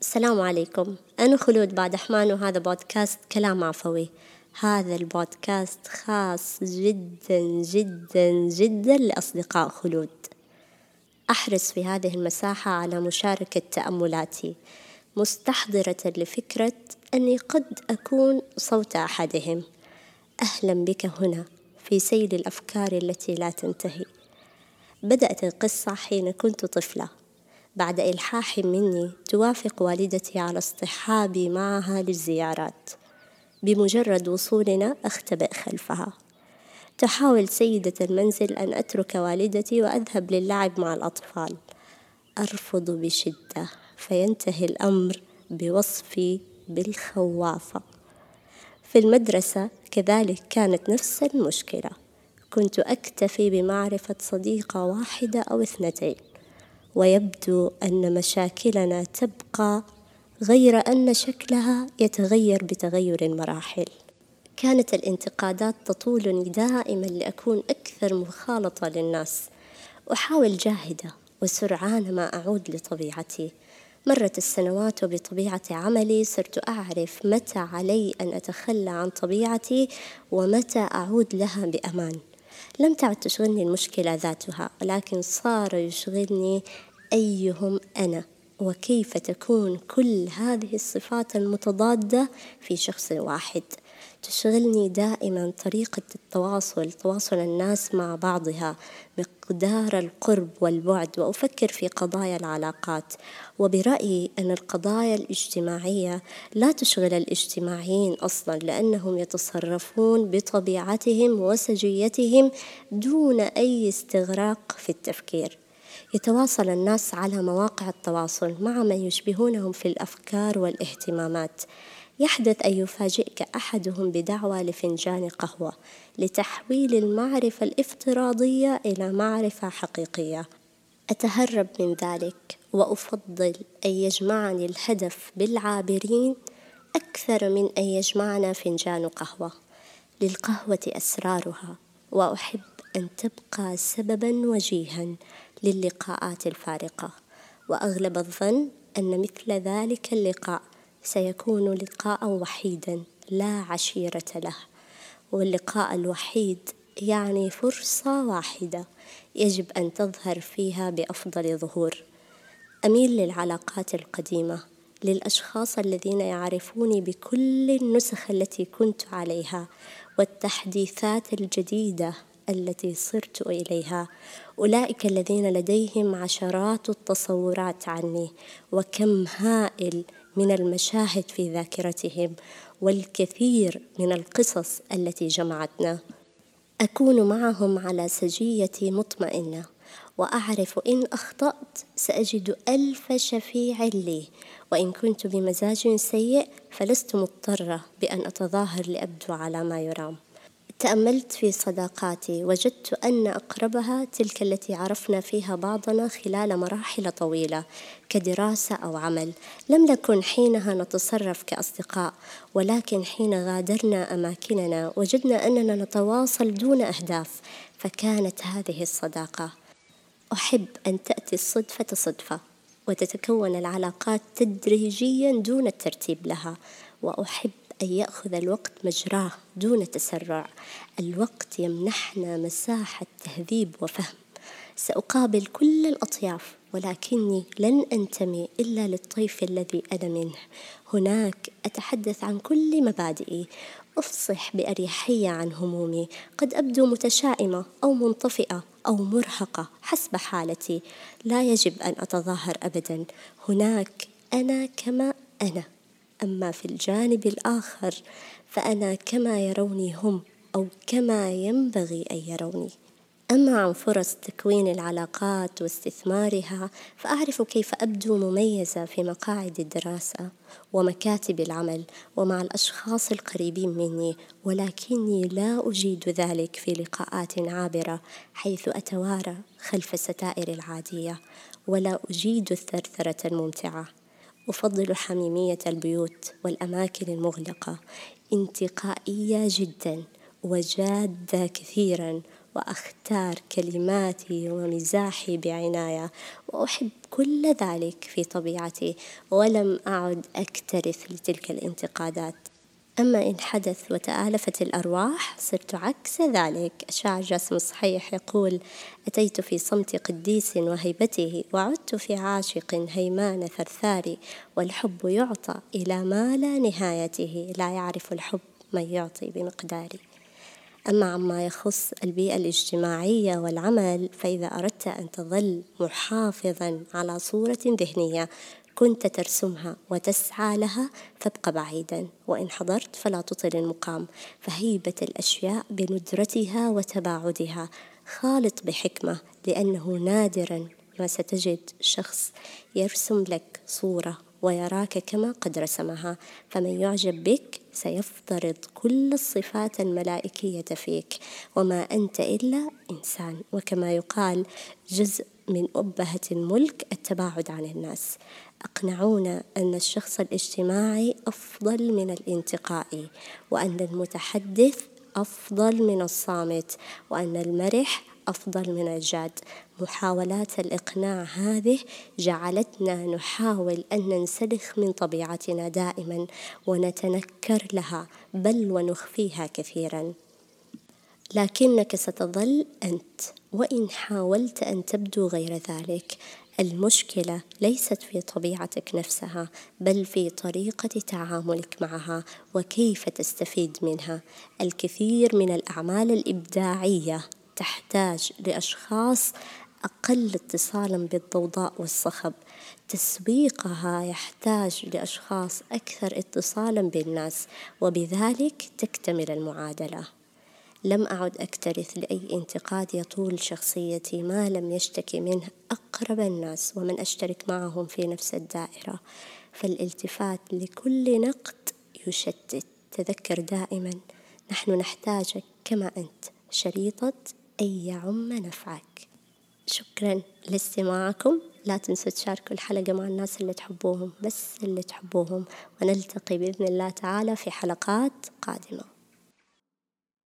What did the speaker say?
السلام عليكم. أنا خلود بعد أحمان وهذا بودكاست كلام عفوي. هذا البودكاست خاص جدا جدا جدا لأصدقاء خلود. أحرص في هذه المساحة على مشاركة تأملاتي مستحضرة لفكرة أني قد أكون صوت أحدهم. أهلا بك هنا في سيل الأفكار التي لا تنتهي. بدأت القصة حين كنت طفلة. بعد إلحاح مني توافق والدتي على اصطحابي معها للزيارات. بمجرد وصولنا أختبئ خلفها. تحاول سيدة المنزل أن أترك والدتي وأذهب للعب مع الأطفال. أرفض بشدة فينتهي الأمر بوصفي بالخوافة. في المدرسة كذلك كانت نفس المشكلة. كنت أكتفي بمعرفة صديقة واحدة أو اثنتين. ويبدو أن مشاكلنا تبقى غير أن شكلها يتغير بتغير المراحل. كانت الانتقادات تطولني دائما لأكون أكثر مخالطة للناس. أحاول جاهدة وسرعان ما أعود لطبيعتي. مرت السنوات وبطبيعة عملي صرت أعرف متى علي أن أتخلى عن طبيعتي ومتى أعود لها بأمان. لم تعد تشغلني المشكلة ذاتها ولكن صار يشغلني أيهم أنا وكيف تكون كل هذه الصفات المتضادة في شخص واحد. تشغلني دائما طريقة التواصل تواصل الناس مع بعضها مقدار القرب والبعد وأفكر في قضايا العلاقات. وبرأيي أن القضايا الاجتماعية لا تشغل الاجتماعيين أصلا لأنهم يتصرفون بطبيعتهم وسجيتهم دون أي استغراق في التفكير. يتواصل الناس على مواقع التواصل مع من يشبهونهم في الأفكار والاهتمامات. يحدث أن يفاجئك أحدهم بدعوى لفنجان قهوة لتحويل المعرفة الافتراضية إلى معرفة حقيقية. أتهرب من ذلك وأفضل أن يجمعني الهدف بالعابرين أكثر من أن يجمعنا فنجان قهوة. للقهوة أسرارها وأحب أن تبقى سببا وجيها للقاءات الفارقة. وأغلب الظن أن مثل ذلك اللقاء سيكون لقاء وحيدا لا عشيرة له. واللقاء الوحيد يعني فرصة واحدة يجب أن تظهر فيها بأفضل ظهور. أميل للعلاقات القديمة للأشخاص الذين يعرفوني بكل النسخ التي كنت عليها والتحديثات الجديدة التي صرت إليها. أولئك الذين لديهم عشرات التصورات عني وكم هائل من المشاهد في ذاكرتهم والكثير من القصص التي جمعتنا. أكون معهم على سجيتي مطمئنة وأعرف إن أخطأت سأجد ألف شفيع لي وإن كنت بمزاج سيء فلست مضطرة بأن أتظاهر لأبدو على ما يرام. تأملت في صداقاتي. وجدت أن أقربها تلك التي عرفنا فيها بعضنا خلال مراحل طويلة كدراسة أو عمل. لم نكن حينها نتصرف كأصدقاء ولكن حين غادرنا أماكننا وجدنا أننا نتواصل دون أهداف فكانت هذه الصداقة. أحب أن تأتي الصدفة صدفة وتتكون العلاقات تدريجيا دون الترتيب لها. وأحب أن يأخذ الوقت مجراه دون تسرع. الوقت يمنحنا مساحة تهذيب وفهم. سأقابل كل الأطياف ولكني لن أنتمي إلا للطيف الذي أنا منه. هناك أتحدث عن كل مبادئي. أفصح بأريحية عن همومي. قد أبدو متشائمة أو منطفئة أو مرهقة حسب حالتي. لا يجب أن أتظاهر أبدا. هناك أنا كما أنا. أما في الجانب الآخر فأنا كما يروني هم أو كما ينبغي أن يروني. أما عن فرص تكوين العلاقات واستثمارها فأعرف كيف أبدو مميزة في مقاعد الدراسة ومكاتب العمل ومع الأشخاص القريبين مني ولكني لا أجيد ذلك في لقاءات عابرة حيث أتوارى خلف الستائر العادية ولا أجيد الثرثرة الممتعة. أفضل حميمية البيوت والأماكن المغلقة. انتقائية جدا وجادة كثيرا وأختار كلماتي ومزاحي بعناية. وأحب كل ذلك في طبيعتي ولم أعد أكترث لتلك الانتقادات. أما إن حدث وتآلفت الأرواح صرت عكس ذلك. الشاعر جاسم صحيح يقول أتيت في صمت قديس وهيبته وعدت في عاشق هيمان ثرثاري والحب يعطى إلى ما لا نهايته لا يعرف الحب من يعطي بمقداري. أما عما يخص البيئة الاجتماعية والعمل فإذا أردت أن تظل محافظا على صورة ذهنية كنت ترسمها وتسعى لها فابق بعيدا. وإن حضرت فلا تطل المقام. فهيبة الأشياء بندرتها وتباعدها. خالط بحكمة لأنه نادرا ما ستجد شخص يرسم لك صورة ويراك كما قد رسمها. فمن يعجب بك سيفترض كل الصفات الملائكية فيك. وما أنت إلا إنسان. وكما يقال جزء من أبهة الملك التباعد عن الناس. أقنعونا أن الشخص الاجتماعي أفضل من الانتقائي وأن المتحدث أفضل من الصامت وأن المرح أفضل من الجاد. محاولات الإقناع هذه جعلتنا نحاول أن ننسلخ من طبيعتنا دائما ونتنكر لها بل ونخفيها كثيرا. لكنك ستظل أنت. وإن حاولت أن تبدو غير ذلك المشكلة ليست في طبيعتك نفسها بل في طريقة تعاملك معها وكيف تستفيد منها. الكثير من الأعمال الإبداعية تحتاج لأشخاص أقل اتصالا بالضوضاء والصخب. تسويقها يحتاج لأشخاص أكثر اتصالا بالناس وبذلك تكتمل المعادلة. لم أعد أكترث لأي انتقاد يطول شخصيتي ما لم يشتكي منه أقرب الناس ومن أشترك معهم في نفس الدائرة. فالالتفات لكل نقد يشتت. تذكر دائما نحن نحتاجك كما أنت شريطة أن يعم نفعك. شكرا لاستماعكم. لا تنسوا تشاركوا الحلقة مع الناس اللي تحبوهم بس اللي تحبوهم. ونلتقي بإذن الله تعالى في حلقات قادمة.